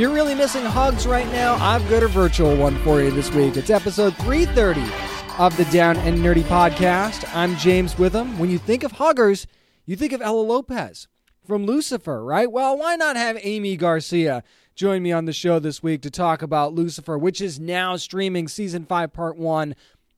You're really missing hugs right now, I've got a virtual one for you this week. It's episode 330 of the Down and Nerdy podcast. I'm James Witham. When you think of huggers, you think of Ella Lopez from Lucifer, right? Well, why not have Aimee Garcia join me on the show this week to talk about Lucifer, which is now streaming season 5, part 1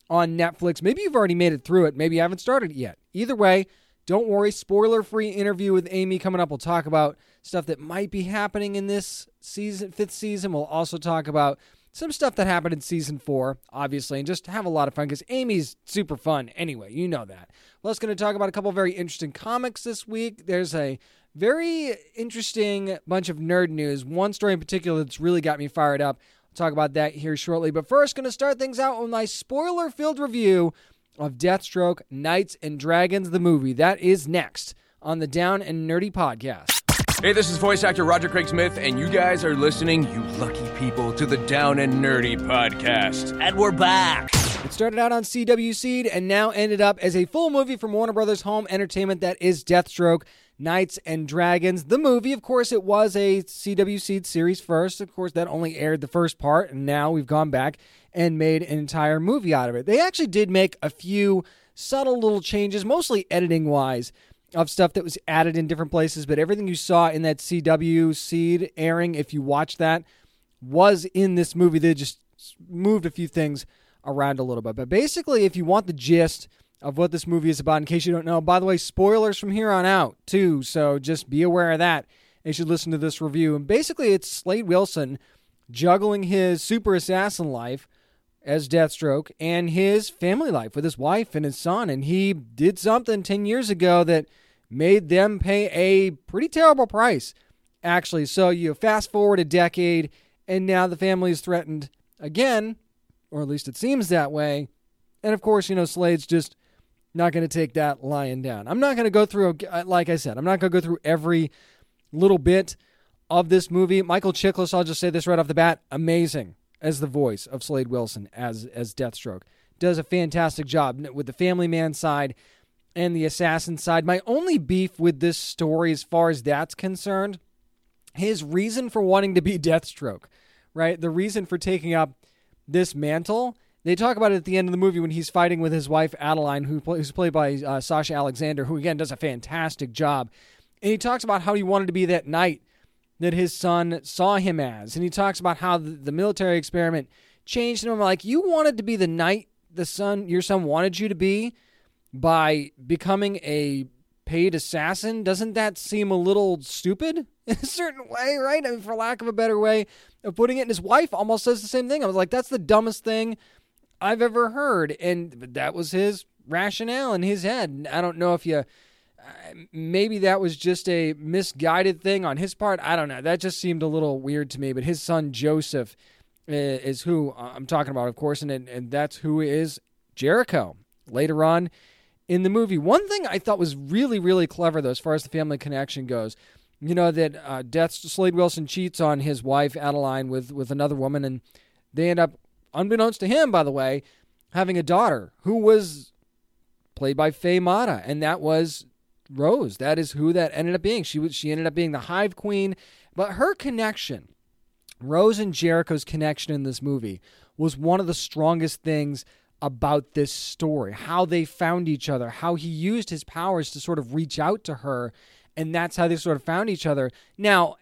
on Netflix. Maybe you've already made it through it, maybe you haven't started it yet. Either way, don't worry, spoiler free interview with Aimee coming up. We'll talk about stuff that might be happening in this season, fifth season. We'll also talk about some stuff that happened in season four, obviously, and just have a lot of fun because Aimee's super fun anyway. You know that. Well, going to talk about a couple very interesting comics this week. There's a very interesting bunch of nerd news. One story in particular that's really got me fired up. I'll talk about that here shortly. But first, going to start things out with my spoiler filled review of Deathstroke Knights and Dragons, the movie. That is next on the Down and Nerdy podcast. Hey, this is voice actor Roger Craig Smith, and you guys are listening, you lucky people, to the Down and Nerdy podcast. And we're back. It started out on CW Seed and now ended up as a full movie from Warner Brothers Home Entertainment that is Deathstroke Knights and Dragons. The movie, of course, it was a CW Seed series first. Of course, that only aired the first part, and now we've gone back and made an entire movie out of it. They actually did make a few subtle little changes, mostly editing wise, of stuff that was added in different places, but everything you saw in that CW seed airing, if you watch that, was in this movie. They just moved a few things around a little bit. But basically, if you want the gist of what this movie is about, in case you don't know, by the way, spoilers from here on out, too. So just be aware of that. You should listen to this review. And basically, it's Slade Wilson juggling his super assassin life as Deathstroke and his family life with his wife and his son. And he did something 10 years ago that made them pay a pretty terrible price, actually. So you fast forward a decade, and now the family is threatened again, or at least it seems that way. And of course, you know, Slade's just not going to take that lying down. I'm not going to go through, uh, like I said, I'm not going to go through every little bit of this movie. Michael Chiklis, I'll just say this right off the bat, amazing as the voice of Slade Wilson as as Deathstroke. Does a fantastic job with the family man side and the assassin side. My only beef with this story, as far as that's concerned, his reason for wanting to be Deathstroke, right? The reason for taking up this mantle. They talk about it at the end of the movie when he's fighting with his wife Adeline, who who's played by uh, Sasha Alexander, who again does a fantastic job. And he talks about how he wanted to be that knight that his son saw him as. And he talks about how the, the military experiment changed him. I'm like, you wanted to be the knight the son your son wanted you to be by becoming a paid assassin. Doesn't that seem a little stupid in a certain way, right? I mean, for lack of a better way of putting it. And his wife almost says the same thing. I was like, that's the dumbest thing I've ever heard. And that was his rationale in his head. I don't know if you uh, maybe that was just a misguided thing on his part. I don't know. That just seemed a little weird to me. But his son Joseph is who I'm talking about, of course, and and that's who is Jericho later on in the movie. One thing I thought was really really clever though, as far as the family connection goes. You know that uh, Death Slade Wilson cheats on his wife Adeline with with another woman, and they end up, unbeknownst to him, by the way, having a daughter who was played by Faye Mata, and that was Rose. That is who that ended up being. She was she ended up being the Hive Queen, but her connection, Rose and Jericho's connection in this movie was one of the strongest things about this story. How they found each other, how he used his powers to sort of reach out to her, and that's how they sort of found each other. Now,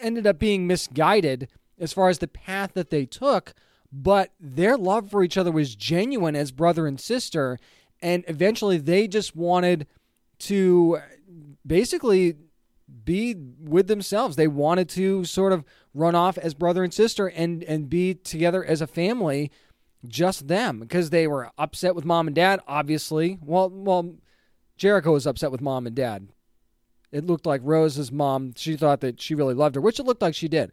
ended up being misguided as far as the path that they took, but their love for each other was genuine as brother and sister, and eventually they just wanted to basically be with themselves. They wanted to sort of run off as brother and sister and and be together as a family, just them, because they were upset with mom and dad. Obviously, well, well, Jericho was upset with mom and dad. It looked like Rose's mom. She thought that she really loved her, which it looked like she did.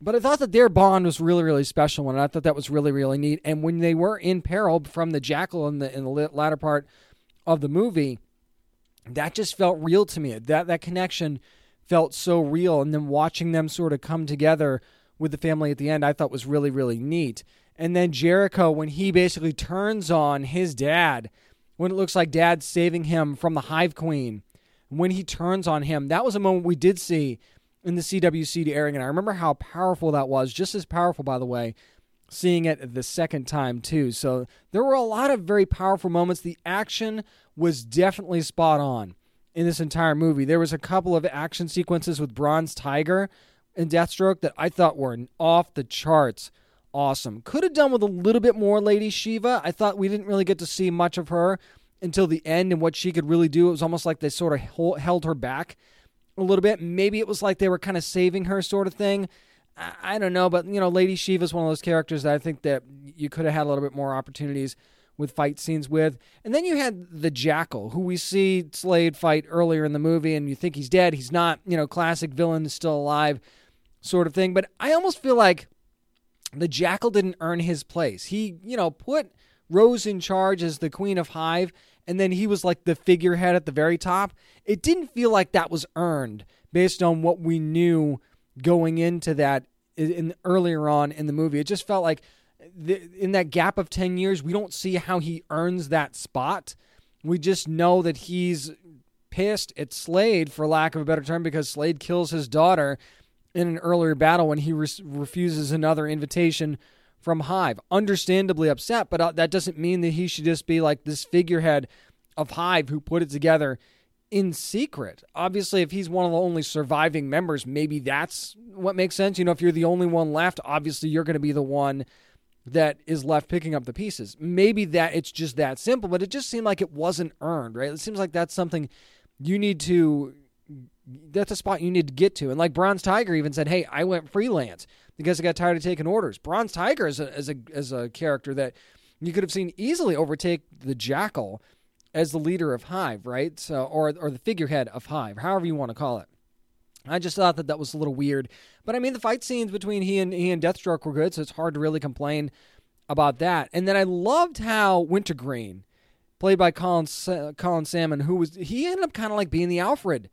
But I thought that their bond was really, really special, and I thought that was really, really neat. And when they were in peril from the jackal in the in the latter part of the movie, that just felt real to me. That that connection felt so real, and then watching them sort of come together with the family at the end, I thought was really, really neat. And then Jericho, when he basically turns on his dad, when it looks like dad's saving him from the Hive Queen, when he turns on him, that was a moment we did see in the CW Seed airing, and I remember how powerful that was. Just as powerful, by the way, seeing it the second time too. So there were a lot of very powerful moments. The action was definitely spot on in this entire movie. There was a couple of action sequences with Bronze Tiger and Deathstroke that I thought were off the charts. Awesome. Could have done with a little bit more Lady Shiva. I thought we didn't really get to see much of her until the end and what she could really do. It was almost like they sort of held her back a little bit. Maybe it was like they were kind of saving her, sort of thing. I, I don't know, but you know, Lady Shiva is one of those characters that I think that you could have had a little bit more opportunities with fight scenes with. And then you had the Jackal, who we see Slade fight earlier in the movie, and you think he's dead. He's not. You know, classic villain is still alive, sort of thing. But I almost feel like the Jackal didn't earn his place. He, you know, put Rose in charge as the Queen of Hive, and then he was like the figurehead at the very top. It didn't feel like that was earned based on what we knew going into that in earlier on in the movie. It just felt like the, in that gap of 10 years, we don't see how he earns that spot. We just know that he's pissed at Slade, for lack of a better term, because Slade kills his daughter in an earlier battle when he re- refuses another invitation from Hive. Understandably upset, but uh, that doesn't mean that he should just be like this figurehead of Hive who put it together in secret. Obviously, if he's one of the only surviving members, maybe that's what makes sense. You know, if you're the only one left, obviously you're going to be the one that is left picking up the pieces. Maybe that it's just that simple, but it just seemed like it wasn't earned, right? It seems like that's something you need to that's a spot you need to get to. And like Bronze Tiger even said, "Hey, I went freelance because I got tired of taking orders." Bronze Tiger is a as a as a character that you could have seen easily overtake the Jackal as the leader of Hive, right? So or or the figurehead of Hive, however you want to call it. I just thought that that was a little weird, but I mean the fight scenes between he and he and Deathstroke were good, so it's hard to really complain about that. And then I loved how Wintergreen, played by Colin Colin Salmon, who was he ended up kind of like being the Alfred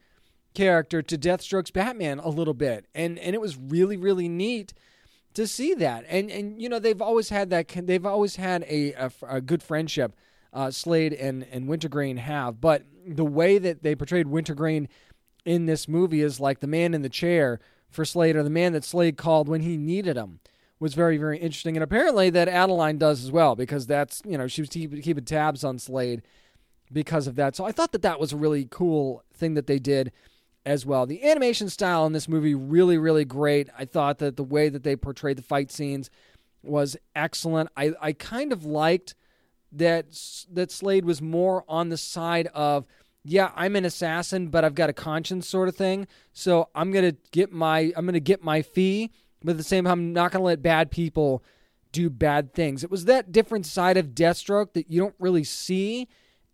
character to Deathstroke's Batman a little bit, and and it was really really neat to see that. And and you know they've always had that they've always had a a, a good friendship. Uh, Slade and and Wintergreen have, but the way that they portrayed Wintergreen in this movie is like the man in the chair for Slade, or the man that Slade called when he needed him was very, very interesting. And apparently that Adeline does as well, because that's, you know, she was keeping tabs on Slade because of that. So I thought that that was a really cool thing that they did as well. The animation style in this movie really really great. I thought that the way that they portrayed the fight scenes was excellent. I I kind of liked that that Slade was more on the side of yeah, I'm an assassin, but I've got a conscience sort of thing. So I'm to get my I'm to get my fee, but at the same time I'm not to let bad people do bad things. It was that different side of Deathstroke that you don't really see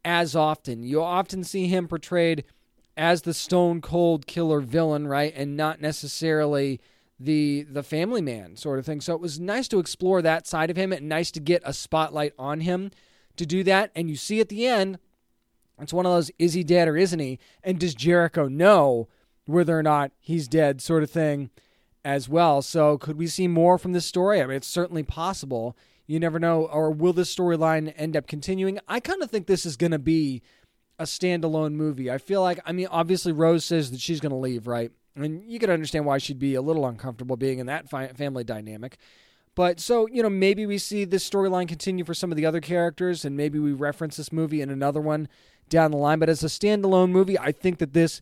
as often. You often see him portrayed as the stone cold killer villain, right? And not necessarily the the family man sort of thing. So it was nice to explore that side of him and nice to get a spotlight on him to do that. And you see at the end, it's one of those is he dead or isn't he? And does Jericho know whether or not he's dead sort of thing as well. So could we see more from this story? I mean, it's certainly possible. You never know. Or will this storyline end up continuing? I kind of think this is going to be a standalone movie. I feel like, I mean, obviously Rose says that she's going to leave, right? And you can understand why she'd be a little uncomfortable being in that fi- family dynamic. But so, you know, maybe we see this storyline continue for some of the other characters, and maybe we reference this movie in another one down the line. But as a standalone movie, I think that this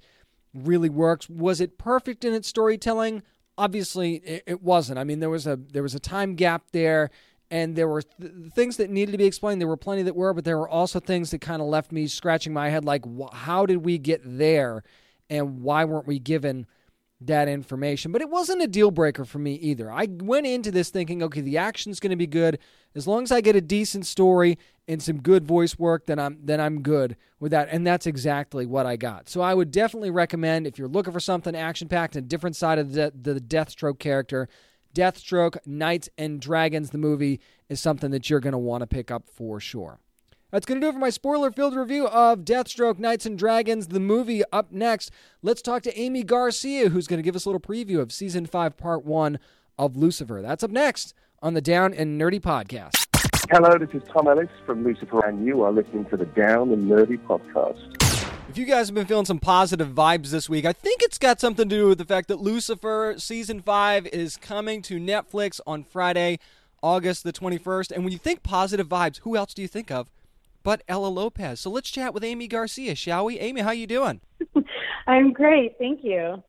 really works. Was it perfect in its storytelling? Obviously, it, it wasn't. I mean, there was a there was a time gap there and there were th- things that needed to be explained. There were plenty that were, but there were also things that kind of left me scratching my head like, wh- how did we get there and why weren't we given that information? But it wasn't a deal breaker for me either. I went into this thinking, okay, the action's going to be good. As long as I get a decent story and some good voice work, then I'm then I'm good with that. And that's exactly what I got. So I would definitely recommend if you're looking for something action packed and different side of the, the Deathstroke character Deathstroke, Knights and Dragons, the movie, is something that you're going to want to pick up for sure. That's going to do it for my spoiler filled review of Deathstroke, Knights and Dragons, the movie. Up next, let's talk to Aimee Garcia, who's going to give us a little preview of season five, part one of Lucifer. That's up next on the Down and Nerdy podcast. Hello, this is Tom Ellis from Lucifer, and you are listening to the Down and Nerdy podcast. If you guys have been feeling some positive vibes this week, I think it's got something to do with the fact that Lucifer season five is coming to Netflix on Friday, August the 21st. And when you think positive vibes, who else do you think of but Ella Lopez? So let's chat with Aimee Garcia, shall we? Aimee, how you doing? I'm great, thank you.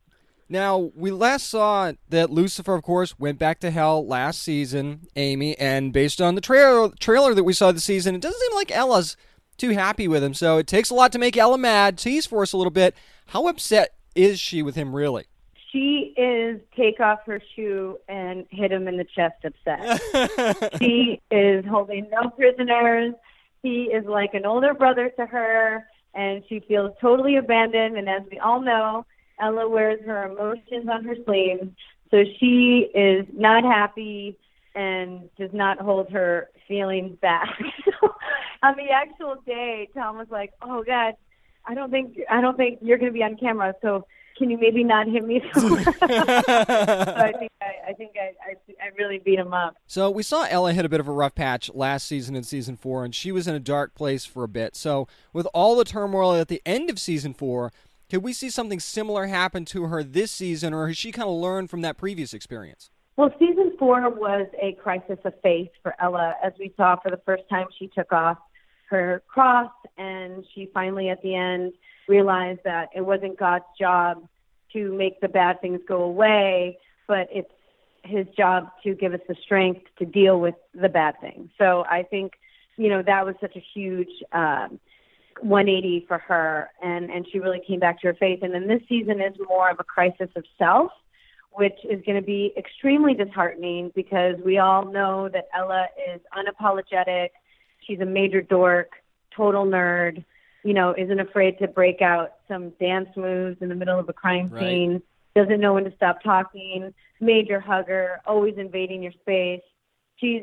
Now, we last saw that Lucifer, of course, went back to hell last season, Aimee, and based on the trailer trailer that we saw this season, it doesn't seem like Ella's too happy with him. So it takes a lot to make Ella mad. Tease for us a little bit. How upset is she with him, really? She is take off her shoe and hit him in the chest upset. she is holding no prisoners. He is like an older brother to her, and she feels totally abandoned. And as we all know, Ella wears her emotions on her sleeves. So she is not happy and does not hold her feelings back. on the actual day, Tom was like, "Oh God, I don't think I don't think you're going to be on camera, so can you maybe not hit me?" so I think I, I think I, I I really beat him up. So we saw Ella hit a bit of a rough patch last season in season four, and she was in a dark place for a bit. So with all the turmoil at the end of season four, could we see something similar happen to her this season, or has she kind of learned from that previous experience? Well, season four was a crisis of faith for Ella, as we saw for the first time she took off her cross, and she finally, at the end, realized that it wasn't God's job to make the bad things go away, but it's his job to give us the strength to deal with the bad things. So I think, you know, that was such a huge um, 180 for her, and and she really came back to her faith. And then this season is more of a crisis of self, which is going to be extremely disheartening because we all know that Ella is unapologetic. She's a major dork, total nerd. You know, isn't afraid to break out some dance moves in the middle of a crime Right. scene. Doesn't know when to stop talking. Major hugger, always invading your space. She's,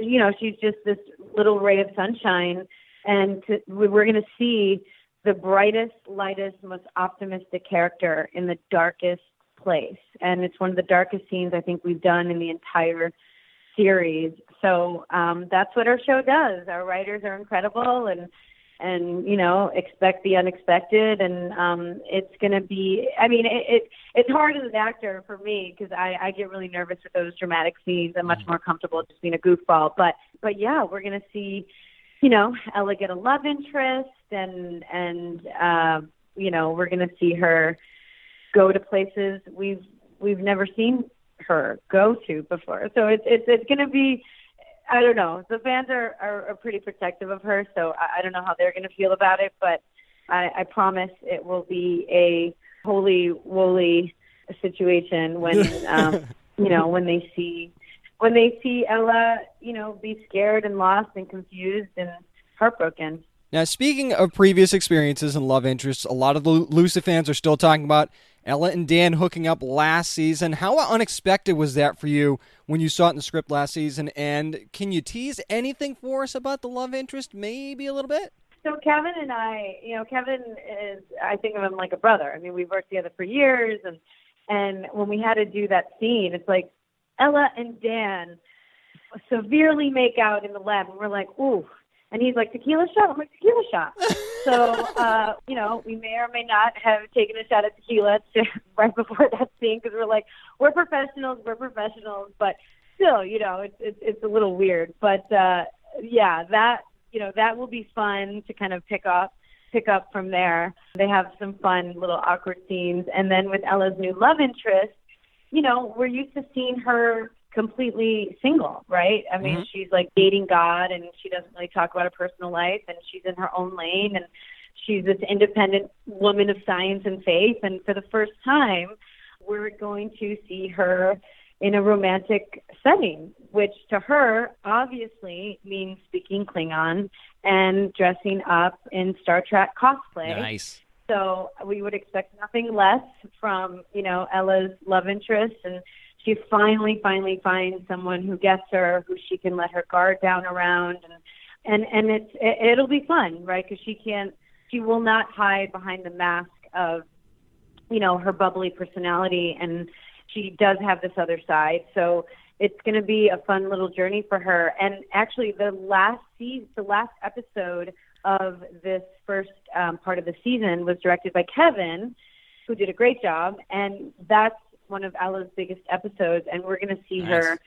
you know, she's just this little ray of sunshine and to, we- we're going to see the brightest, lightest, most optimistic character in the darkest place. And it's one of the darkest scenes I think we've done in the entire series. So um, that's what our show does. Our writers are incredible and and you know expect the unexpected and um it's going to be i mean it, it it's hard as an actor for me because i i get really nervous with those dramatic scenes. I'm much more comfortable just being a goofball. But but yeah we're going to see you know ella get a love interest and and uh you know we're going to see her go to places we've we've never seen her go to before. So it's it's it's going to be I don't know. The fans are, are, are pretty protective of her, so I, I don't know how they're going to feel about it. But I, I promise it will be a holy woolly situation when um, you know when they see when they see Ella, you know, be scared and lost and confused and heartbroken. Now, speaking of previous experiences and love interests, a lot of the Lucifer fans are still talking about Ella and Dan hooking up last season. How unexpected was that for you when you saw it in the script last season? And can you tease anything for us about the love interest, maybe a little bit? So Kevin and I, you know, Kevin is I think of him like a brother. I mean, we've worked together for years and and when we had to do that scene, it's like Ella and Dan severely make out in the lab and we're like, ooh. And he's like, tequila shot? I'm like, tequila shot. so, uh, you know, we may or may not have taken a shot at tequila to, right before that scene because we're like, we're professionals, we're professionals. But still, you know, it's, it's, it's a little weird. But, uh, yeah, that, you know, that will be fun to kind of pick up pick up from there. They have some fun little awkward scenes. And then with Ella's new love interest, you know, we're used to seeing her completely single, right? I mean, mm-hmm. she's like dating God and she doesn't really talk about her personal life and she's in her own lane and she's this independent woman of science and faith. And for the first time, we're going to see her in a romantic setting, which to her obviously means speaking Klingon and dressing up in Star Trek cosplay. Nice. So we would expect nothing less from, you know, Ella's love interest and she finally, finally finds someone who gets her, who she can let her guard down around, and and and it's it, it'll be fun, right? Because she can't, she will not hide behind the mask of, you know, her bubbly personality, and she does have this other side. So it's going to be a fun little journey for her. And actually, the last season, the last episode of this first um, part of the season was directed by Kevin, who did a great job, and that's one of Ella's biggest episodes, and we're going to see Nice. her,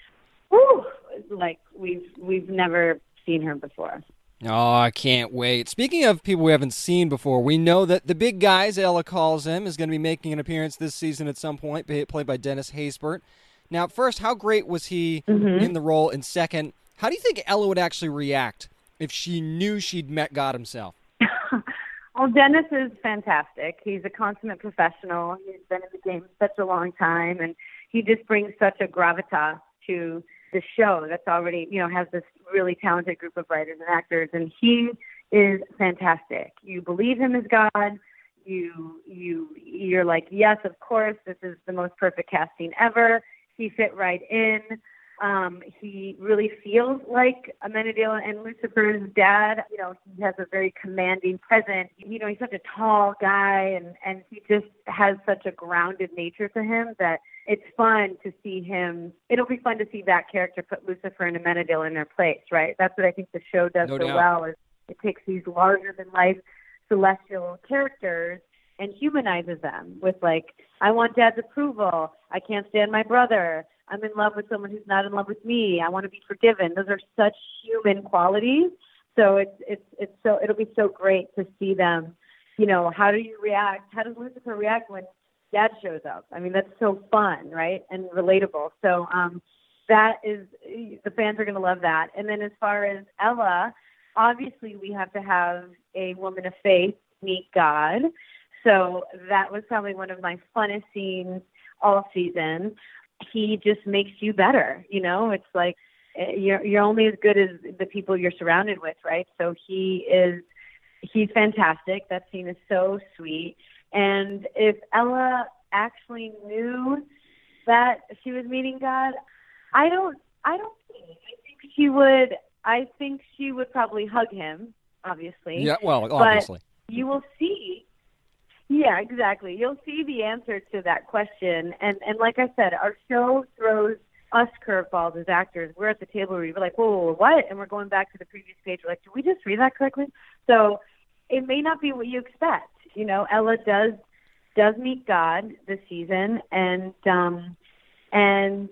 whew, like we've we've never seen her before. Oh, I can't wait. Speaking of people we haven't seen before, we know that the big guy, as Ella calls him, is going to be making an appearance this season at some point, played by Dennis Haysbert. Now, first, how great was he mm-hmm. in the role? And second, how do you think Ella would actually react if she knew she'd met God himself? Well, Dennis is fantastic. He's a consummate professional. He's been in the game such a long time, and he just brings such a gravitas to the show that's already, you know, has this really talented group of writers and actors, and he is fantastic. You believe him as God. You you you're like, yes, of course, this is the most perfect casting ever. He fit right in. Um, he really feels like Amenadiel and Lucifer's dad. You know, he has a very commanding presence. You know, he's such a tall guy, and and he just has such a grounded nature to him that it's fun to see him. It'll be fun to see that character put Lucifer and Amenadiel in their place, right? That's what I think the show does No so doubt. well. Is it takes these larger than life celestial characters and humanizes them with like, I want dad's approval. I can't stand my brother. I'm in love with someone who's not in love with me. I want to be forgiven. Those are such human qualities. So it's it's it's so it'll be so great to see them. You know, how do you react? How does Lucifer react when dad shows up? I mean, that's so fun, right? And relatable. So um that is the fans are going to love that. And then as far as Ella, obviously we have to have a woman of faith meet God. So that was probably one of my funnest scenes all season. He just makes you better, you know. It's like eh, you're you're only as good as the people you're surrounded with, right? So he is he's fantastic. That scene is so sweet. And if Ella actually knew that she was meeting God, I don't I don't think I think she would I think she would probably hug him, obviously. Yeah, well, But obviously. you will see yeah, exactly. You'll see the answer to that question. And and like I said, our show throws us curveballs as actors. We're at the table where we're like, whoa, whoa, whoa, what? And we're going back to the previous page. We're like, did we just read that correctly? So it may not be what you expect. You know, Ella does does meet God this season, and um, and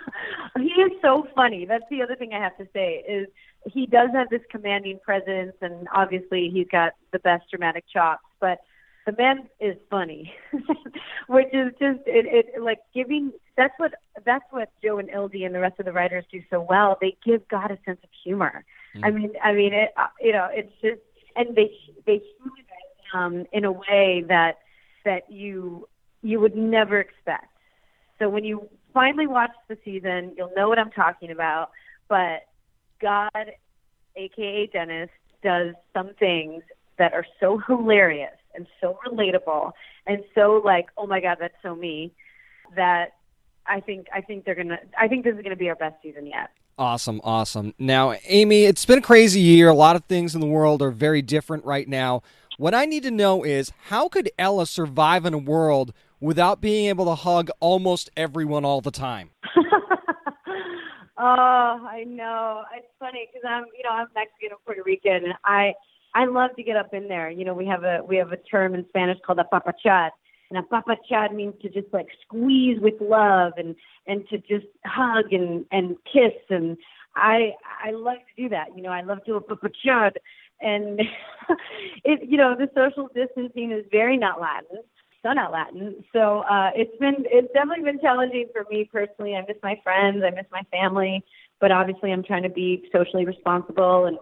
he is so funny. That's the other thing I have to say is he does have this commanding presence, and obviously he's got the best dramatic chops. But the man is funny, which is just it, it like giving. That's what that's what Joe and Ildy and the rest of the writers do so well. They give God a sense of humor. I mean, I mean, it, uh, you know, it's just and they they humanize um, in a way that that you you would never expect. So when you finally watch the season, you'll know what I'm talking about. But God, aka Dennis, does some things that are so hilarious and so relatable and so like, oh my God, that's so me that I think I think they're gonna I think this is gonna be our best season yet. Awesome, awesome. Now, Aimee, it's been a crazy year. A lot of things in the world are very different right now. What I need to know is how could Ella survive in a world without being able to hug almost everyone all the time? oh, I know. It's funny because I'm, you know, I'm Mexican and Puerto Rican, and I, I love to get up in there. You know, we have a we have a term in Spanish called apapachar, and apapachar means to just like squeeze with love and and to just hug and and kiss, and I I love to do that. You know, I love to apapachar, and it, you know, the social distancing is very not Latin so not Latin. So uh, it's been it's definitely been challenging for me personally. I miss my friends, I miss my family, but obviously I'm trying to be socially responsible and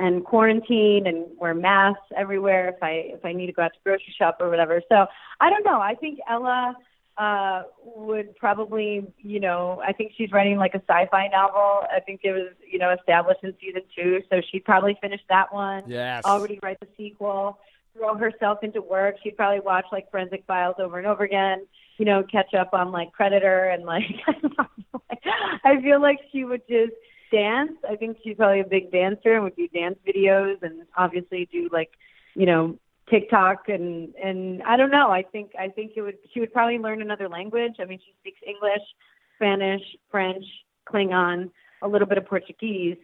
and quarantine and wear masks everywhere if I if I need to go out to grocery shop or whatever. So I don't know. I think Ella uh would probably you know I think she's writing like a sci-fi novel. I think it was you know established in season two, so she'd probably finish that one Yes. already write the sequel, throw herself into work. She'd probably watch like Forensic Files over and over again. you know, catch up on like Predator and like I feel like she would just dance. I think she's probably a big dancer and would do dance videos and obviously do like, you know, TikTok and and I don't know. I think I think it would she would probably learn another language. I mean, she speaks English, Spanish, French, Klingon, a little bit of Portuguese.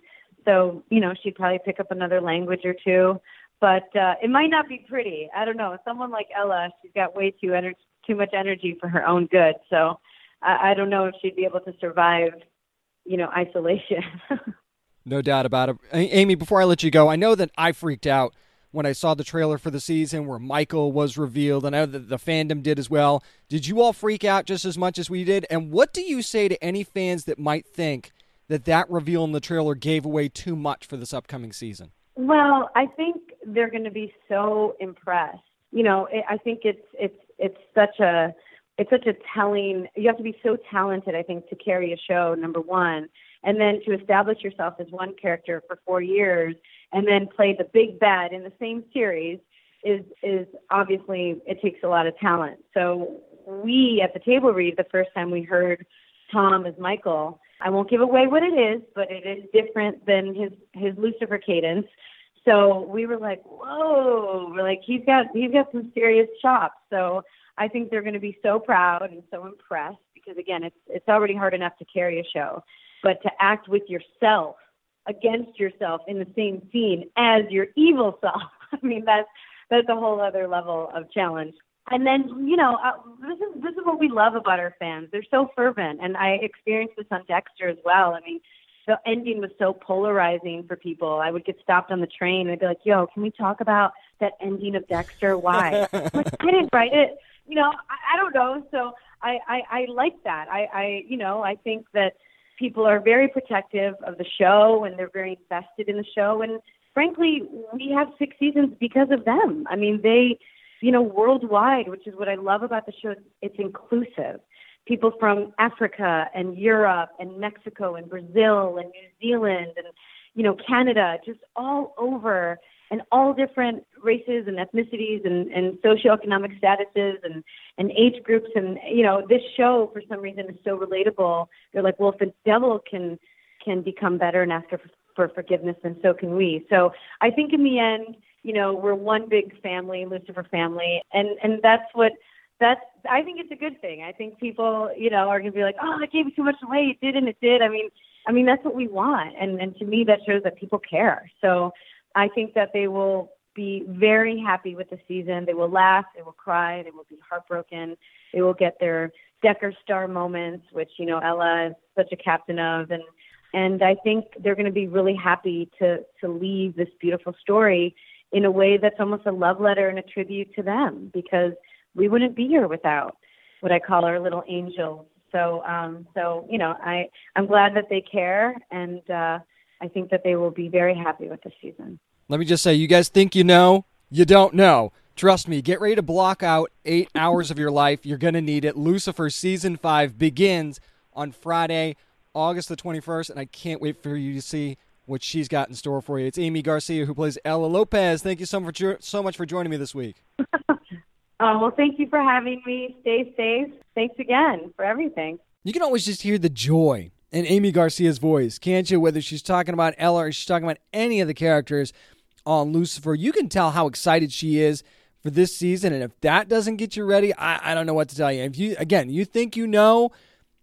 So, you know, she'd probably pick up another language or two. But uh it might not be pretty. I don't know. Someone like Ella, she's got way too energy too much energy for her own good. So I, I don't know if she'd be able to survive, you know, isolation. no doubt about it. Aimee, before I let you go, I know that I freaked out when I saw the trailer for the season where Michael was revealed. and I know that the fandom did as well. Did you all freak out just as much as we did? And what do you say to any fans that might think that that reveal in the trailer gave away too much for this upcoming season? Well, I think they're going to be so impressed. You know, I think it's it's it's such a it's such a telling you have to be so talented i think to carry a show number one and then to establish yourself as one character for four years and then play the big bad in the same series is is obviously it takes a lot of talent. So we at the table read the first time we heard tom as michael i won't give away what it is but it is different than his his lucifer cadence. So we were like whoa we're like he's got he's got some serious chops. So I think they're going to be so proud and so impressed because again, it's it's already hard enough to carry a show, but to act with yourself against yourself in the same scene as your evil self. I mean, that's that's a whole other level of challenge. And then, you know, uh, this is this is what we love about our fans. They're so fervent, and I experienced this on Dexter as well. I mean, the ending was so polarizing for people. I would get stopped on the train and I'd be like, "Yo, can we talk about that ending of Dexter? Why?" like, I didn't write it you know, I, I don't know. So I, I, I like that. I, I, you know, I think that people are very protective of the show and they're very invested in the show. And frankly, we have six seasons because of them. I mean, they, you know, worldwide, which is what I love about the show. It's inclusive. People from Africa and Europe and Mexico and Brazil and New Zealand and, you know, Canada, just all over and all different races and ethnicities and, and socioeconomic statuses and, and age groups. And, you know, this show, for some reason, is so relatable. They're like, well, if the devil can, can become better and ask for, for forgiveness, then so can we. So I think in the end, you know, we're one big family, Lucifer family. And, and that's what, that's, I think it's a good thing. I think people, you know, are going to be like, oh, it gave too much away. It did and it did. I mean, I mean, that's what we want. And, and to me, that shows that people care. So I think that they will be very happy with the season. They will laugh, they will cry, they will be heartbroken, they will get their Decker star moments, which you know Ella is such a captain of, and and I think they're going to be really happy to to leave this beautiful story in a way that's almost a love letter and a tribute to them because we wouldn't be here without what I call our little angels. So um so you know I I'm glad that they care and uh I think that they will be very happy with the season. Let me just say, you guys think you know, you don't know. Trust me, get ready to block out eight hours of your life. You're going to need it. Lucifer Season 5 begins on Friday, August the 21st, and I can't wait for you to see what she's got in store for you. It's Aimee Garcia who plays Ella Lopez. Thank you so much, so much for joining me this week. oh, well, thank you for having me. Stay safe. Thanks again for everything. You can always just hear the joy in Aimee Garcia's voice, can't you? Whether she's talking about Ella or she's talking about any of the characters on Lucifer, you can tell how excited she is for this season. And if that doesn't get you ready, I, I don't know what to tell you. If you again, you think you know,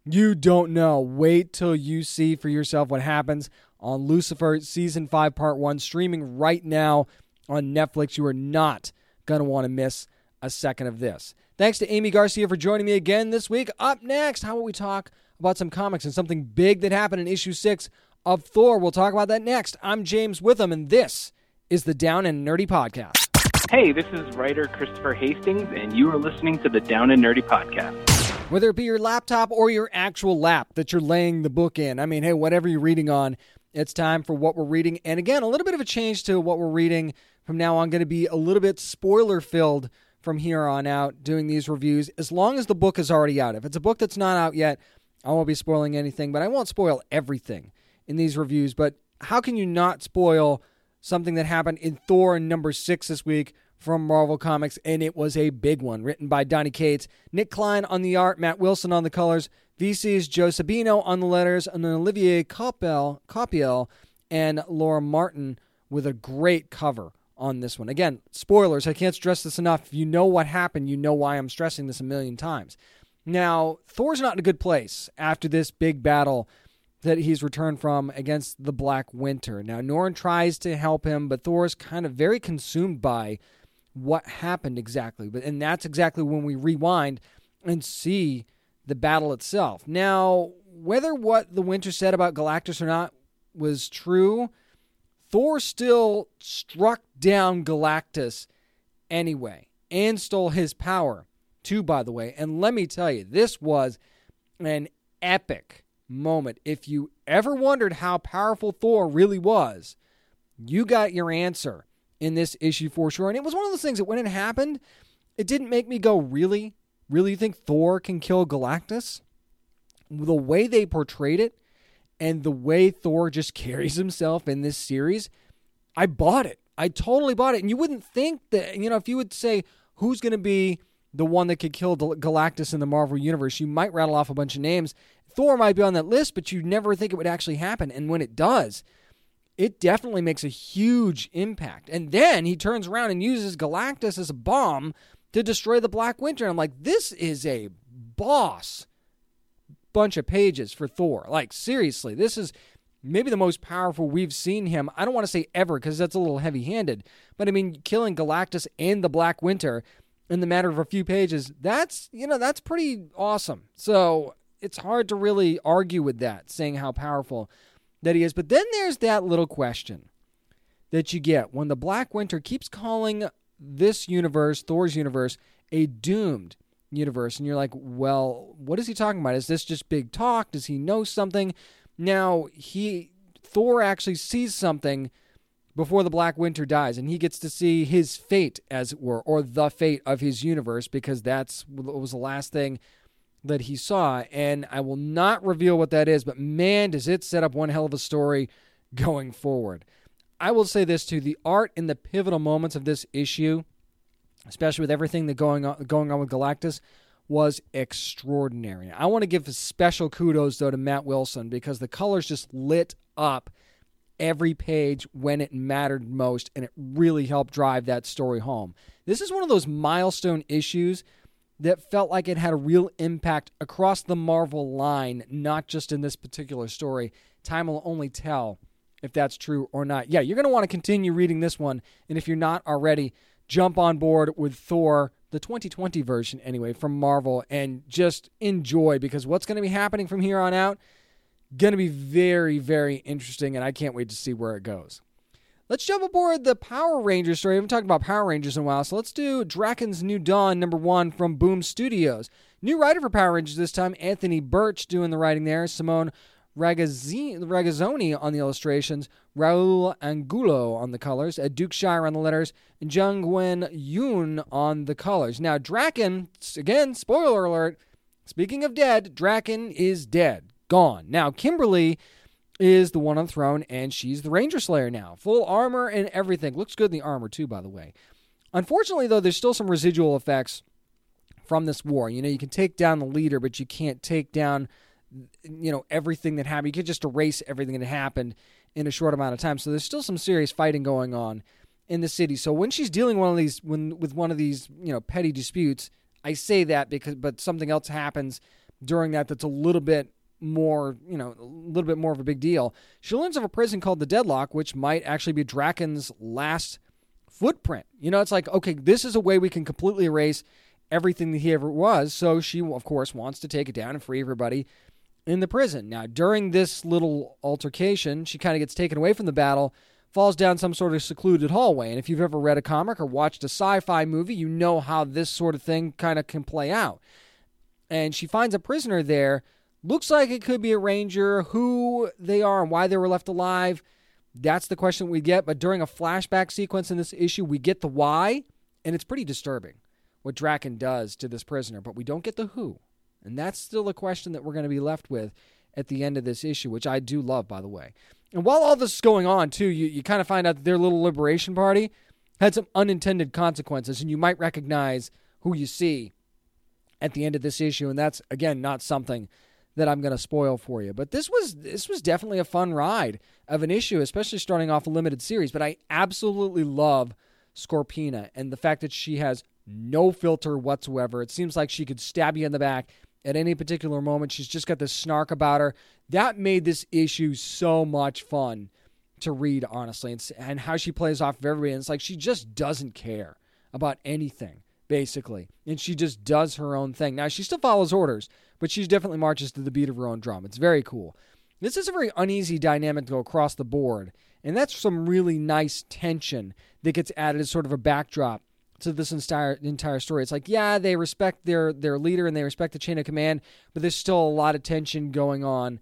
you don't know. Wait till you see for yourself what happens on Lucifer season five, part one, streaming right now on Netflix. You are not gonna want to miss a second of this. Thanks to Aimee Garcia for joining me again this week. Up next, how about we talk about some comics and something big that happened in issue six of Thor? We'll talk about that next. I'm James Witham, and this is the Down and Nerdy Podcast. Hey, this is writer Christopher Hastings, and you are listening to the Down and Nerdy Podcast. Whether it be your laptop or your actual lap that you're laying the book in, I mean, hey, whatever you're reading on, it's time for what we're reading. And again, a little bit of a change to what we're reading from now on, going to be a little bit spoiler filled from here on out doing these reviews, as long as the book is already out. If it's a book that's not out yet, I won't be spoiling anything, but I won't spoil everything in these reviews. But how can you not spoil something that happened in Thor number six this week from Marvel Comics, and it was a big one. Written by Donny Cates, Nic Klein on the art, Matt Wilson on the colors, VC's Joe Sabino on the letters, and Olivier Coipel, Coipel and Laura Martin with a great cover on this one. Again, spoilers, I can't stress this enough. If you know what happened, you know why I'm stressing this a million times. Now, Thor's not in a good place after this big battle that he's returned from against the Black Winter. Now, Norn tries to help him, but Thor's kind of very consumed by what happened exactly. But and that's exactly when we rewind and see the battle itself. Now, whether what the Winter said about Galactus or not was true, Thor still struck down Galactus anyway and stole his power too, by the way. And let me tell you, this was an epic moment. If you ever wondered how powerful Thor really was, you got your answer in this issue for sure. And it was one of those things that when it happened, it didn't make me go, really? Really you think Thor can kill Galactus? The way they portrayed it and the way Thor just carries himself in this series, I bought it. I totally bought it. And you wouldn't think that, you know, if you would say who's going to be the one that could kill Galactus in the Marvel Universe, you might rattle off a bunch of names. Thor might be on that list, but you never think it would actually happen. And when it does, it definitely makes a huge impact. And then he turns around and uses Galactus as a bomb to destroy the Black Winter. I'm like, this is a boss bunch of pages for Thor. Like, seriously, this is maybe the most powerful we've seen him. I don't want to say ever because that's a little heavy handed, but I mean, killing Galactus and the Black Winter in the matter of a few pages, that's, you know, that's pretty awesome. So it's hard to really argue with that, saying how powerful that he is. But then there's that little question that you get when the Black Winter keeps calling this universe, Thor's universe, a doomed universe. And you're like, well, what is he talking about? Is this just big talk? Does he know something? Now, he Thor actually sees something before the Black Winter dies, and he gets to see his fate, as it were, or the fate of his universe, because that's was the last thing that he saw. And I will not reveal what that is, but man, does it set up one hell of a story going forward. I will say this too: the art in the pivotal moments of this issue especially with everything that going on going on with Galactus, was extraordinary. I want to give a special kudos though to Matt Wilson because the colors just lit up every page when it mattered most and it really helped drive that story home. This is one of those milestone issues that felt like it had a real impact across the Marvel line, not just in this particular story. Time will only tell if that's true or not. Yeah, you're going to want to continue reading this one and if you're not already, jump on board with Thor, the 2020 version anyway, from Marvel, and just enjoy because what's going to be happening from here on out going to be very, very interesting, and I can't wait to see where it goes. Let's jump aboard the Power Rangers story. We haven't talked about Power Rangers in a while, so let's do Drakkon's New Dawn number one from Boom Studios. New writer for Power Rangers this time, Anthony Burch doing the writing there. Simone Ragazzoni on the illustrations, Raul Angulo on the colors, Ed Dukeshire on the letters, and Jung Wen Yoon on the colors. Now, Drakkon, again, spoiler alert, speaking of dead, Drakkon is dead, gone. Now, Kimberly is the one on the throne, and she's the Ranger Slayer now. Full armor and everything. Looks good in the armor, too, by the way. Unfortunately, though, there's still some residual effects from this war. You know, you can take down the leader, but you can't take down you know everything that happened. You could just erase everything that happened in a short amount of time. So there's still some serious fighting going on in the city. So when she's dealing one of these when with one of these you know petty disputes, I say that because but something else happens during that that's a little bit more you know a little bit more of a big deal. She learns of a prison called the Deadlock, which might actually be Drakkon's last footprint. You know, it's like okay, this is a way we can completely erase everything that he ever was. So she, of course, wants to take it down and free everybody in the prison. Now, during this little altercation, she kind of gets taken away from the battle, falls down some sort of secluded hallway. And if you've ever read a comic or watched a sci fi movie, you know how this sort of thing kind of can play out. And she finds a prisoner there. Looks like it could be a ranger. Who they are and why they were left alive, that's the question we get. But during a flashback sequence in this issue, we get the why, and it's pretty disturbing what Drakkon does to this prisoner, but we don't get the who. And that's still a question that we're going to be left with at the end of this issue, which I do love, by the way. And while all this is going on, too, you, you kind of find out that their little liberation party had some unintended consequences, and you might recognize who you see at the end of this issue, and that's again not something that I'm going to spoil for you. But this was this was definitely a fun ride of an issue, especially starting off a limited series. But I absolutely love Scorpina and the fact that she has no filter whatsoever. It seems like she could stab you in the back at any particular moment. She's just got this snark about her. That made this issue so much fun to read, honestly, and, and how she plays off of everybody. And it's like she just doesn't care about anything, basically. And she just does her own thing. Now, she still follows orders, but she definitely marches to the beat of her own drum. It's very cool. This is a very uneasy dynamic to go across the board. And that's some really nice tension that gets added as sort of a backdrop to this entire entire story. It's like, yeah, they respect their their leader and they respect the chain of command, but there's still a lot of tension going on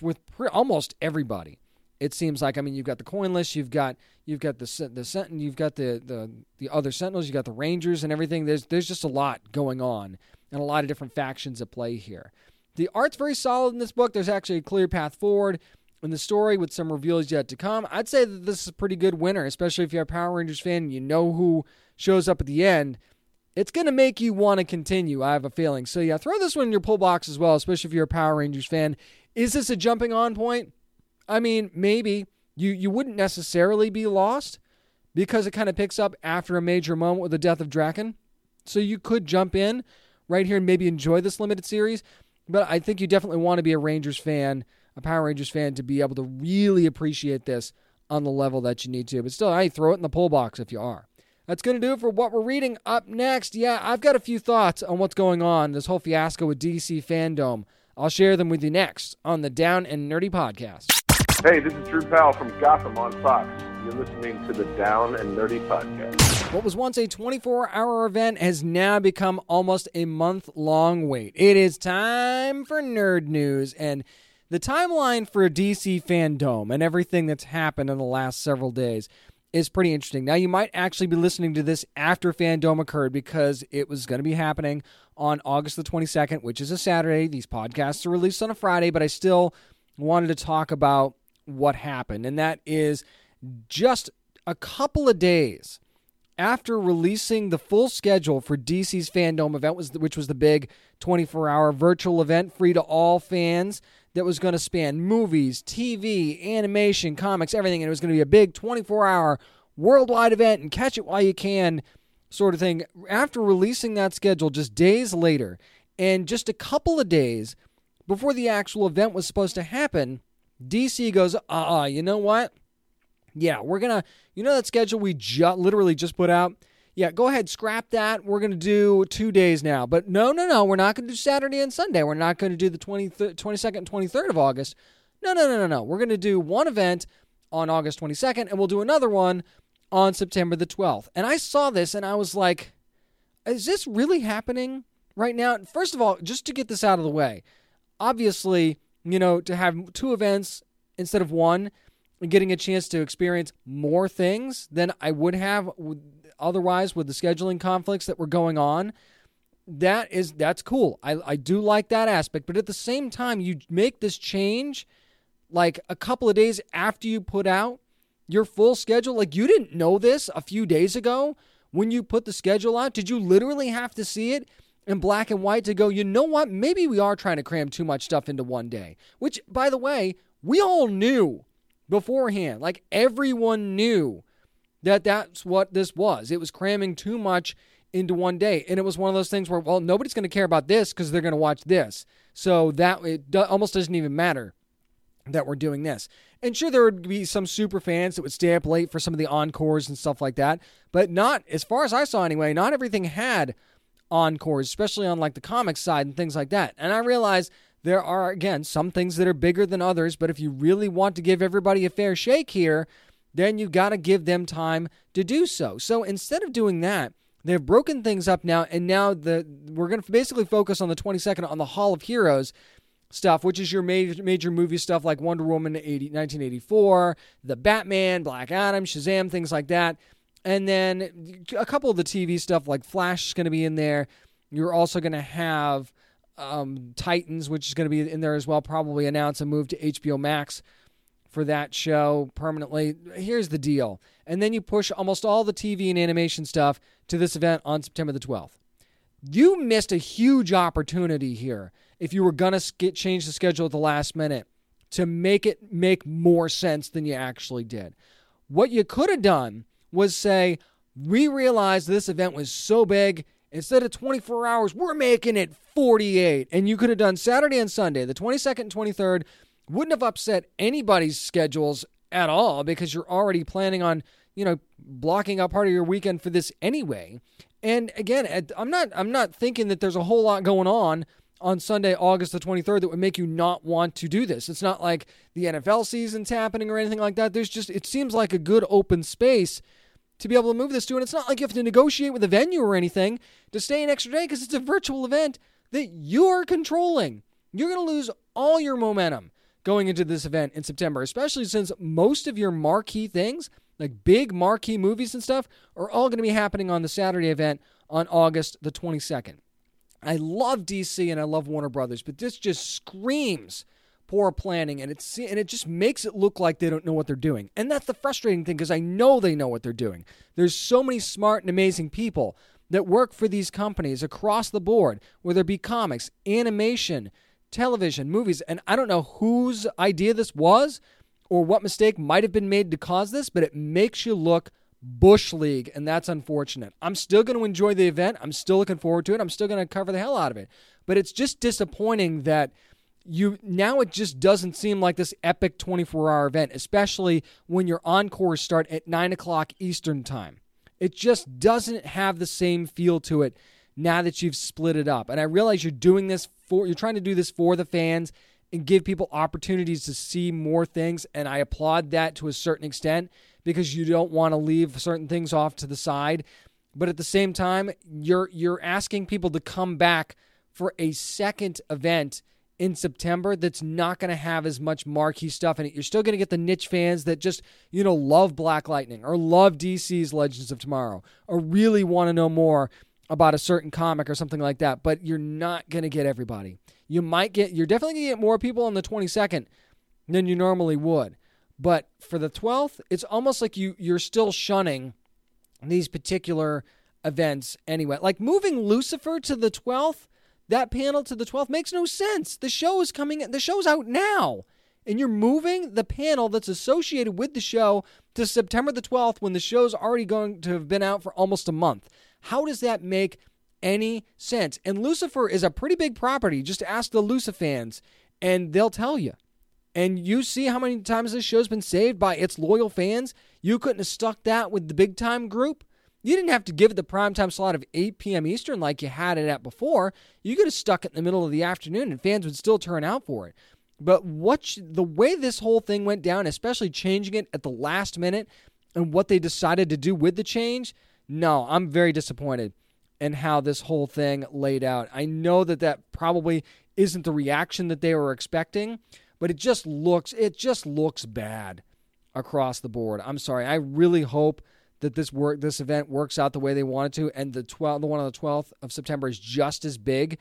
with pre- almost everybody. It seems like I mean you've got the coinless, you've got you've got the the sentinel, you've got the, the the other sentinels, you've got the rangers and everything. There's there's just a lot going on and a lot of different factions at play here. The art's very solid in this book. There's actually a clear path forward in the story with some reveals yet to come. I'd say that this is a pretty good winner, especially if you're a Power Rangers fan and you know who shows up at the end. It's going to make you want to continue, I have a feeling. So, yeah, throw this one in your pull box as well, especially if you're a Power Rangers fan. Is this a jumping on point? I mean, maybe. You, you wouldn't necessarily be lost because it kind of picks up after a major moment with the death of Drakkon. So, you could jump in right here and maybe enjoy this limited series. But I think you definitely want to be a Rangers fan, a Power Rangers fan, to be able to really appreciate this on the level that you need to. But still, I throw it in the pull box if you are. That's going to do it for what we're reading. Up next, yeah, I've got a few thoughts on what's going on, this whole fiasco with DC Fandom. I'll share them with you next on the Down and Nerdy podcast. Hey, this is Drew Powell from Gotham on Fox. You're listening to the Down and Nerdy podcast. What was once a 24 hour event has now become almost a month long wait. It is time for nerd news and the timeline for DC Fandom and everything that's happened in the last several days is pretty interesting. Now, you might actually be listening to this after Fandom occurred because it was going to be happening on August the 22nd, which is a Saturday. These podcasts are released on a Friday, but I still wanted to talk about what happened, and that is just a couple of days after releasing the full schedule for DC's Fandom event, which was the big 24 hour virtual event free to all fans that was going to span movies, TV, animation, comics, everything. And it was going to be a big 24 hour worldwide event and catch it while you can sort of thing. After releasing that schedule just days later, and just a couple of days before the actual event was supposed to happen, DC goes, uh uh-uh, uh, you know what? Yeah, we're going to, you know, that schedule we ju- literally just put out? Yeah, go ahead, scrap that. We're going to do two days now. But no, no, no, we're not going to do Saturday and Sunday. We're not going to do the 20th, 22nd and 23rd of August. No, no, no, no, no. We're going to do one event on August 22nd, and we'll do another one on September the 12th. And I saw this and I was like, is this really happening right now? First of all, just to get this out of the way, obviously, you know, to have two events instead of one getting a chance to experience more things than I would have otherwise with the scheduling conflicts that were going on that is that's cool. I, I do like that aspect but at the same time you make this change like a couple of days after you put out your full schedule. Like you didn't know this a few days ago when you put the schedule out. Did you literally have to see it in black and white to go you know what? Maybe we are trying to cram too much stuff into one day which by the way we all knew beforehand like everyone knew that that's what this was. It was cramming too much into one day. And it was one of those things where, well, nobody's going to care about this because they're going to watch this. So that it do, almost doesn't even matter that we're doing this. And sure, there would be some super fans that would stay up late for some of the encores and stuff like that. But not, as far as I saw anyway, not everything had encores, especially on like the comic side and things like that. And I realize there are, again, some things that are bigger than others. But if you really want to give everybody a fair shake here, then you got to give them time to do so. So instead of doing that, they've broken things up now, and now the we're going to basically focus on the 22nd on the Hall of Heroes stuff, which is your major, major movie stuff like Wonder Woman 80, 1984, The Batman, Black Adam, Shazam, things like that. And then a couple of the TV stuff like Flash is going to be in there. You're also going to have um, Titans, which is going to be in there as well, probably announce a move to HBO Max for that show permanently. Here's the deal. And then you push almost all the TV and animation stuff to this event on September the 12th. You missed a huge opportunity here if you were going to change the schedule at the last minute to make it make more sense than you actually did. What you could have done was say, we realized this event was so big, instead of 24 hours, we're making it 48. And you could have done Saturday and Sunday, the 22nd and 23rd, wouldn't have upset anybody's schedules at all because you're already planning on, you know, blocking out part of your weekend for this anyway. And again, I'm not I'm not thinking that there's a whole lot going on on Sunday, August the 23rd, that would make you not want to do this. It's not like the NFL season's happening or anything like that. There's just, it seems like a good open space to be able to move this to. And it's not like you have to negotiate with the venue or anything to stay an extra day because it's a virtual event that you're controlling. You're going to lose all your momentum going into this event in September, especially since most of your marquee things, like big marquee movies and stuff, are all going to be happening on the Saturday event on August the 22nd. I love DC and I love Warner Brothers, but this just screams poor planning and it's and it just makes it look like they don't know what they're doing. And that's the frustrating thing because I know they know what they're doing. There's so many smart and amazing people that work for these companies across the board, whether it be comics, animation, television, movies, and I don't know whose idea this was or what mistake might have been made to cause this, but it makes you look Bush League, and that's unfortunate. I'm still going to enjoy the event. I'm still looking forward to it. I'm still going to cover the hell out of it. But it's just disappointing that you now it just doesn't seem like this epic 24 hour event, especially when your encores start at 9 o'clock Eastern time. It just doesn't have the same feel to it now that you've split it up. And I realize you're doing this for, you're trying to do this for the fans and give people opportunities to see more things. And I applaud that to a certain extent because you don't want to leave certain things off to the side. But at the same time, you're you're asking people to come back for a second event in September that's not going to have as much marquee stuff in it. You're still going to get the niche fans that just, you know, love Black Lightning or love DC's Legends of Tomorrow or really want to know more about a certain comic or something like that, but you're not going to get everybody. You might get you're definitely going to get more people on the 22nd than you normally would. But for the 12th, it's almost like you you're still shunning these particular events anyway. Like moving Lucifer to the 12th, that panel to the 12th makes no sense. The show is coming the show's out now. And you're moving the panel that's associated with the show to September the 12th when the show's already going to have been out for almost a month. How does that make any sense? And Lucifer is a pretty big property. Just ask the Lucifer fans, and they'll tell you. And you see how many times this show's been saved by its loyal fans. You couldn't have stuck that with the big time group. You didn't have to give it the primetime slot of 8 p.m. Eastern like you had it at before. You could have stuck it in the middle of the afternoon and fans would still turn out for it. But what the way this whole thing went down, especially changing it at the last minute and what they decided to do with the change, no, I'm very disappointed in how this whole thing laid out. I know that that probably isn't the reaction that they were expecting, but it just looks it just looks bad across the board. I'm sorry. I really hope that this work this event works out the way they want it to and the 12 the one on the 12th of September is just as big,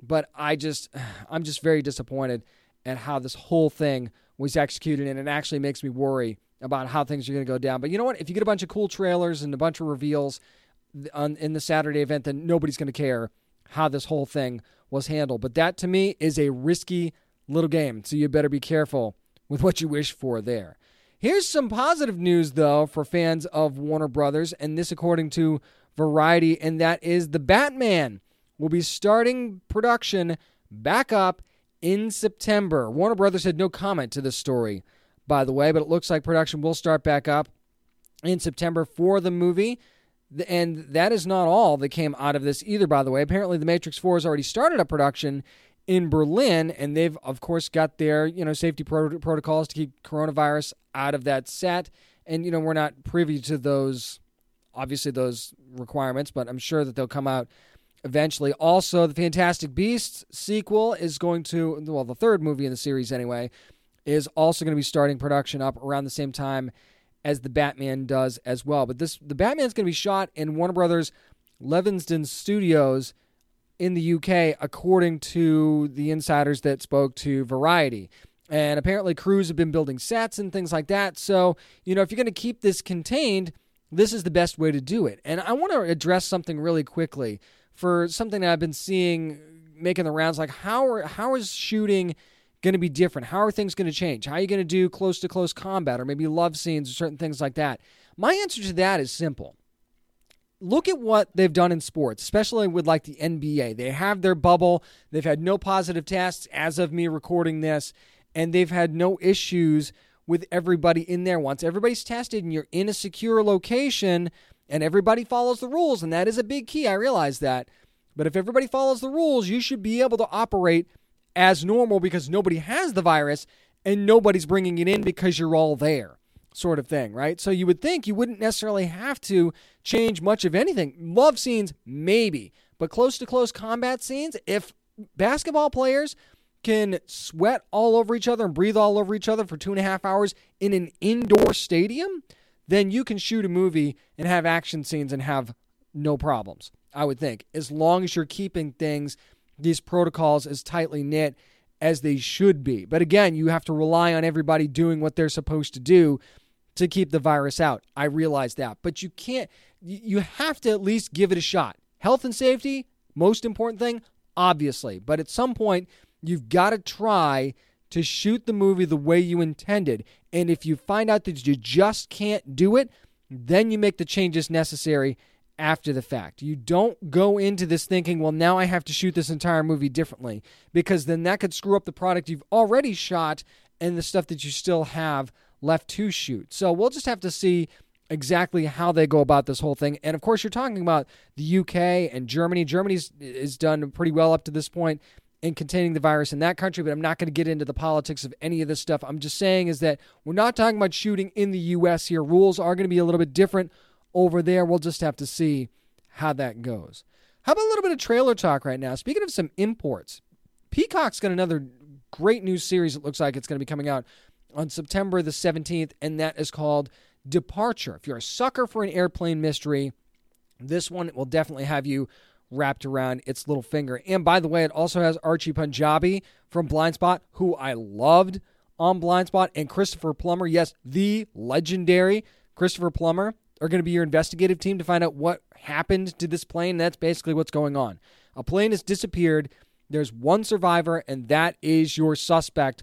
but I just I'm just very disappointed at how this whole thing was executed and it actually makes me worry about how things are going to go down. But you know what? If you get a bunch of cool trailers and a bunch of reveals on in the Saturday event, then nobody's going to care how this whole thing was handled. But that to me is a risky little game, so you better be careful with what you wish for there. Here's some positive news, though, for fans of Warner Brothers, and this according to Variety, and that is The Batman will be starting production back up in September. Warner Brothers had no comment to this story, by the way, but it looks like production will start back up in September for the movie. And that is not all that came out of this either, by the way. Apparently, The Matrix 4 has already started a production in Berlin, and they've of course got their you know safety pro- protocols to keep coronavirus out of that set. And you know we're not privy to those, obviously those requirements, but I'm sure that they'll come out eventually. Also, the Fantastic Beasts sequel is going to well the third movie in the series anyway is also going to be starting production up around the same time as the Batman does as well. But this the Batman's going to be shot in Warner Brothers Leavesden Studios in the UK, according to the insiders that spoke to Variety. And apparently, crews have been building sets and things like that. So, you know, if you're going to keep this contained, this is the best way to do it. And I want to address something really quickly for something that I've been seeing making the rounds. Like, how are, how is shooting going to be different? How are things going to change? How are you going to do close to close combat or maybe love scenes or certain things like that? My answer to that is simple. Look at what they've done in sports, especially with like the NBA. They have their bubble. They've had no positive tests as of me recording this, and they've had no issues with everybody in there. Once everybody's tested and you're in a secure location and everybody follows the rules, and that is a big key. I realize that. But if everybody follows the rules, you should be able to operate as normal because nobody has the virus and nobody's bringing it in because you're all there, sort of thing, right? So you would think you wouldn't necessarily have to change much of anything. Love scenes, maybe, but close to close combat scenes, if basketball players can sweat all over each other and breathe all over each other for two and a half hours in an indoor stadium, then you can shoot a movie and have action scenes and have no problems, I would think, as long as you're keeping things these protocols as tightly knit as they should be. But again, you have to rely on everybody doing what they're supposed to do to keep the virus out. I realize that. But you can't, you have to at least give it a shot. Health and safety, most important thing, obviously. But at some point, you've got to try to shoot the movie the way you intended. And if you find out that you just can't do it, then you make the changes necessary after the fact. You don't go into this thinking, well, now I have to shoot this entire movie differently, because then that could screw up the product you've already shot and the stuff that you still have left to shoot. So we'll just have to see exactly how they go about this whole thing. And of course, you're talking about the UK and Germany. Germany's is done pretty well up to this point in containing the virus in that country, but I'm not going to get into the politics of any of this stuff. I'm just saying is that we're not talking about shooting in the US here. Rules are going to be a little bit different over there. We'll just have to see how that goes. How about a little bit of trailer talk right now? Speaking of some imports, Peacock's got another great new series. It looks like it's going to be coming out on September the 17th, and that is called Departure. If you're a sucker for an airplane mystery, this one will definitely have you wrapped around its little finger. And by the way, it also has Archie Panjabi from Blindspot, who I loved on Blindspot, and Christopher Plummer. Yes, the legendary Christopher Plummer are going to be your investigative team to find out what happened to this plane. That's basically what's going on. A plane has disappeared. There's one survivor, and that is your suspect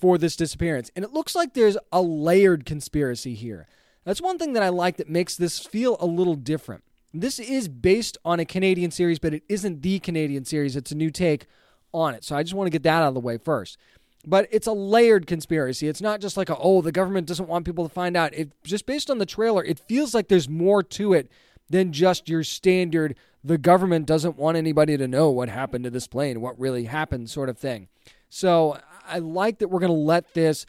for this disappearance. And it looks like there's a layered conspiracy here. That's one thing that I like that makes this feel a little different. This is based on a Canadian series, but it isn't the Canadian series. It's a new take on it. So I just want to get that out of the way first. But it's a layered conspiracy. It's not just like a, oh, the government doesn't want people to find out. It just based on the trailer, it feels like there's more to it than just your standard the government doesn't want anybody to know what happened to this plane, what really happened sort of thing. So I like that we're going to let this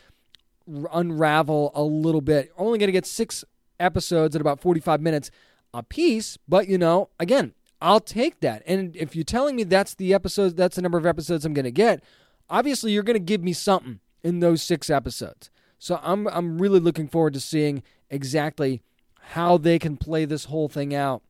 unravel a little bit. Only going to get six episodes at about 45 minutes a piece, but you know, again, I'll take that. And if you're telling me that's the episode, that's the number of episodes I'm going to get, obviously you're going to give me something in those six episodes. So I'm I'm really looking forward to seeing exactly how they can play this whole thing out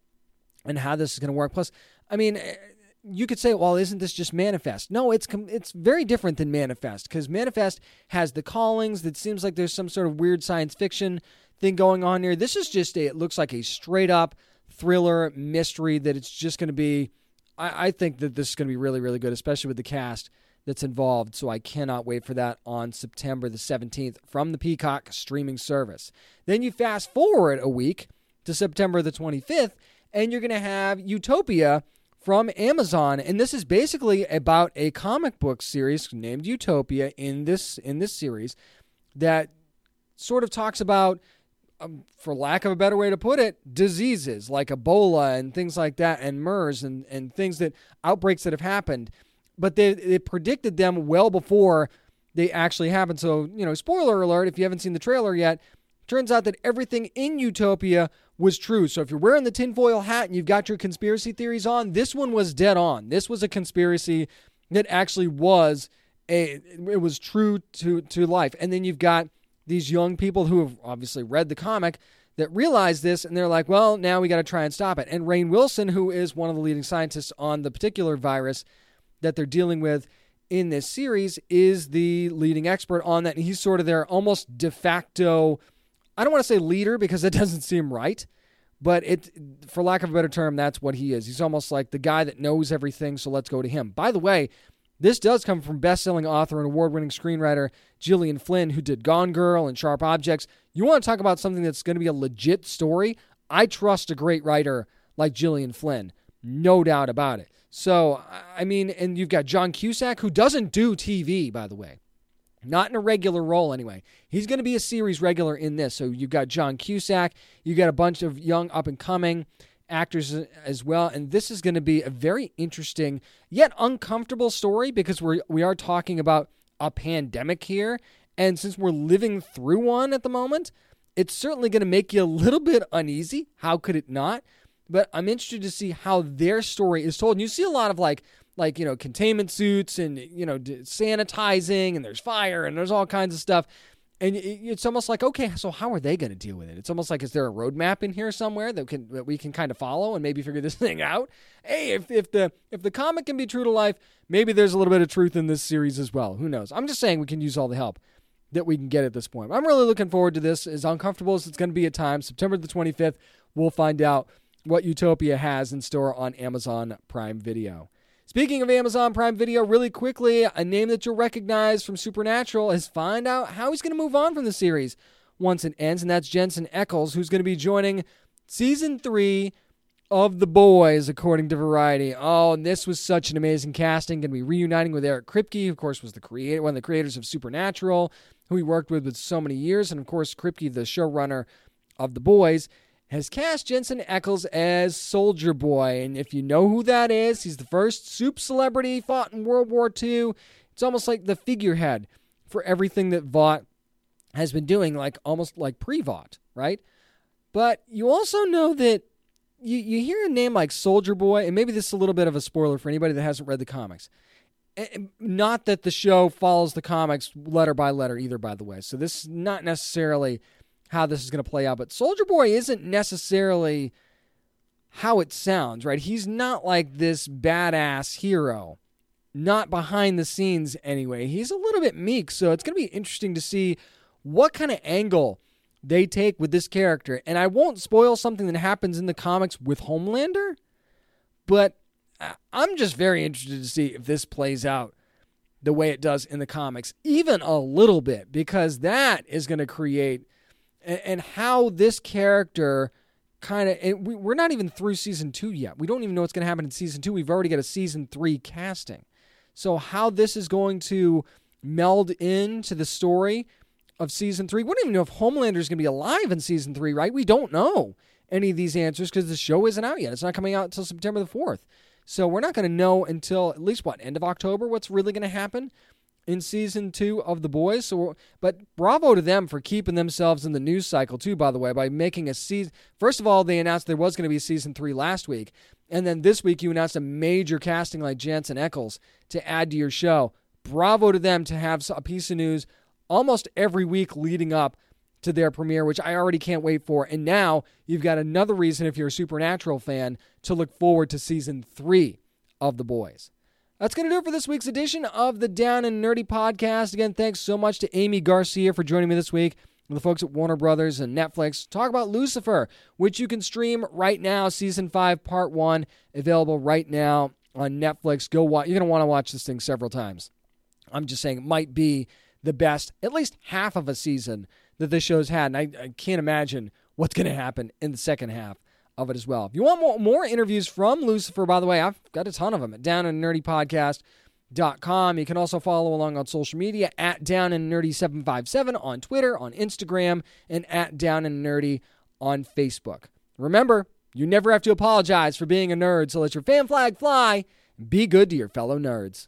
and how this is going to work. Plus, I mean, eh, you could say, well, isn't this just Manifest? No, it's it's very different than Manifest because Manifest has the callings. That seems like there's some sort of weird science fiction thing going on here. This is just a, it looks like a straight up thriller mystery that it's just going to be. I, I think that this is going to be really really good, especially with the cast that's involved. So I cannot wait for that on September the 17th from the Peacock streaming service. Then you fast forward a week to September the 25th, and you're going to have Utopia from Amazon, and this is basically about a comic book series named Utopia in this in this series that sort of talks about um, for lack of a better way to put it, diseases like Ebola and things like that, and MERS and, and things that outbreaks that have happened but they, they predicted them well before they actually happened. So, you know, spoiler alert if you haven't seen the trailer yet, turns out that everything in Utopia was true. So if you're wearing the tinfoil hat and you've got your conspiracy theories on, this one was dead on. This was a conspiracy that actually was a it was true to to life. And then you've got these young people who have obviously read the comic that realize this and they're like, well, now we got to try and stop it. And Rainn Wilson, who is one of the leading scientists on the particular virus, that they're dealing with in this series is the leading expert on that. And he's sort of their almost de facto, I don't want to say leader because that doesn't seem right, but it, for lack of a better term, that's what he is. He's almost like the guy that knows everything, so let's go to him. By the way, this does come from best-selling author and award-winning screenwriter Gillian Flynn, who did Gone Girl and Sharp Objects. You want to talk about something that's going to be a legit story? I trust a great writer like Gillian Flynn, no doubt about it. So, I mean, and you've got John Cusack, who doesn't do TV, by the way. Not in a regular role, anyway. He's going to be a series regular in this. So you've got John Cusack, you've got a bunch of young up and coming actors as well. And this is going to be a very interesting yet uncomfortable story because we're we are talking about a pandemic here. And since we're living through one at the moment, it's certainly going to make you a little bit uneasy. How could it not? but I'm interested to see how their story is told. And you see a lot of like like you know containment suits and you know sanitizing and there's fire and there's all kinds of stuff. And it's almost like okay, so how are they going to deal with it? It's almost like is there a roadmap in here somewhere that can that we can kind of follow and maybe figure this thing out? Hey, if if the if the comic can be true to life, maybe there's a little bit of truth in this series as well. Who knows? I'm just saying we can use all the help that we can get at this point. I'm really looking forward to this. As uncomfortable as it's going to be at times, September the 25th, we'll find out what Utopia has in store on Amazon Prime Video. Speaking of Amazon Prime Video, really quickly, a name that you'll recognize from Supernatural has find out how he's going to move on from the series once it ends, and that's Jensen Ackles, who's going to be joining season three of The Boys, according to Variety. Oh, and this was such an amazing casting. Going to be reuniting with Eric Kripke, who, of course, was the creator, one of the creators of Supernatural, who he worked with with so many years, and of course, Kripke, the showrunner of The Boys has cast Jensen Ackles as Soldier Boy. And if you know who that is, he's the first soup celebrity fought in World War II. It's almost like the figurehead for everything that Vought has been doing, like almost like pre Vought, right? But you also know that you, you hear a name like Soldier Boy, and maybe this is a little bit of a spoiler for anybody that hasn't read the comics. Eh, eh, not that the show follows the comics letter by letter either, by the way. So this is not necessarily how this is going to play out. But Soldier Boy isn't necessarily how it sounds, right? He's not like this badass hero. Not behind the scenes, anyway. He's a little bit meek, so it's going to be interesting to see what kind of angle they take with this character. And I won't spoil something that happens in the comics with Homelander, but I'm just very interested to see if this plays out the way it does in the comics, even a little bit, because that is going to create and, and how this character kind of we, we're not even through season two yet. We don't even know what's going to happen in season two. We've already got a season three casting. So how this is going to meld into the story of season three. We don't even know if Homelander is going to be alive in season three, right? We don't know any of these answers because the show isn't out yet. It's not coming out until September the 4th. So we're not going to know until at least what, end of October, what's really going to happen in season two of The Boys. So, but bravo to them for keeping themselves in the news cycle too. By the way, by making a season. First of all, they announced there was going to be season three last week, and then this week you announced a major casting like Jensen Ackles to add to your show. Bravo to them to have a piece of news almost every week leading up to their premiere, which I already can't wait for. And now you've got another reason, if you're a Supernatural fan, to look forward to season three of The Boys. That's going to do it for this week's edition of the Down and Nerdy podcast. Again, thanks so much to Aimee Garcia for joining me this week. The folks at Warner Brothers and Netflix talk about Lucifer, which you can stream right now, season five, part one, available right now on Netflix. Go watch. You're going to want to watch this thing several times. I'm just saying it might be the best, at least half of a season that this show's had. And I, I can't imagine what's going to happen in the second half of it as well. If you want more, more interviews from Lucifer, by the way, I've got a ton of them at Down and Nerdy Podcast.com. You can also follow along on social media at Down and Nerdy 757 on Twitter, on Instagram, and at Down and Nerdy on Facebook. Remember, you never have to apologize for being a nerd, so let your fan flag fly. Be good to your fellow nerds.